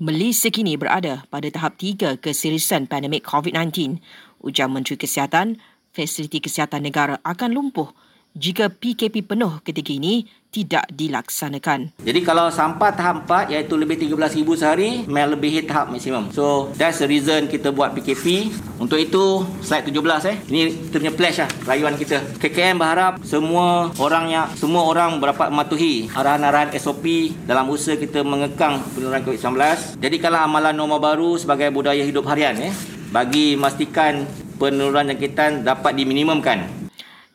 Malaysia kini berada pada tahap tiga keseriusan pandemik COVID-19. Ujar Menteri Kesihatan, fasiliti kesihatan negara akan lumpuh jika PKP penuh ketika ini tidak dilaksanakan. Jadi kalau sampai tahap 4 iaitu lebih 13,000 sehari, melebihi tahap maksimum. So that's the reason kita buat PKP. Untuk itu slide 17 eh. Ini kita punya pledge lah rayuan kita. KKM berharap semua orang yang semua orang dapat mematuhi arahan-arahan SOP dalam usaha kita mengekang penularan COVID-19. Jadi kalau amalan norma baru sebagai budaya hidup harian eh bagi memastikan penularan jangkitan dapat diminimumkan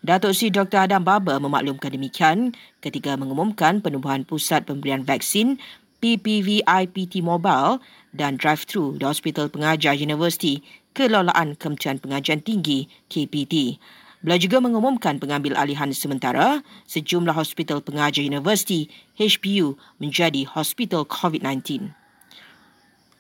Datuk Seri Dr. Adam Baba memaklumkan demikian ketika mengumumkan penubuhan pusat pemberian vaksin PPVIPT Mobile dan drive-thru di Hospital Pengajar Universiti Kelolaan Kementerian Pengajian Tinggi KPT. Beliau juga mengumumkan pengambil alihan sementara sejumlah hospital pengajar universiti HPU menjadi hospital COVID-19.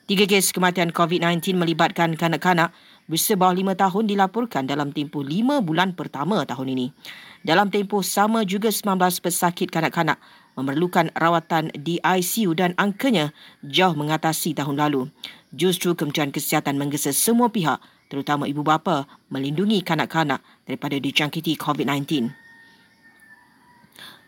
Tiga kes kematian COVID-19 melibatkan kanak-kanak berusia bawah lima tahun dilaporkan dalam tempoh lima bulan pertama tahun ini. Dalam tempoh sama juga 19 pesakit kanak-kanak memerlukan rawatan di ICU dan angkanya jauh mengatasi tahun lalu. Justru Kementerian Kesihatan menggesa semua pihak, terutama ibu bapa, melindungi kanak-kanak daripada dijangkiti COVID-19.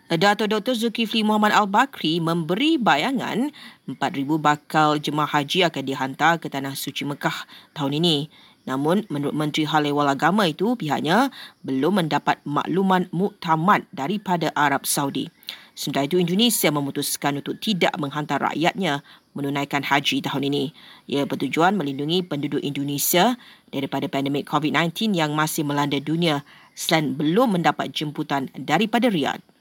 Dato Dr. Zulkifli Muhammad Al-Bakri memberi bayangan 4,000 bakal jemaah haji akan dihantar ke Tanah Suci Mekah tahun ini. Namun, menurut Menteri Hal Ehwal Agama itu, pihaknya belum mendapat makluman muktamad daripada Arab Saudi. Sementara itu, Indonesia memutuskan untuk tidak menghantar rakyatnya menunaikan haji tahun ini. Ia bertujuan melindungi penduduk Indonesia daripada pandemik COVID-19 yang masih melanda dunia selain belum mendapat jemputan daripada Riyadh.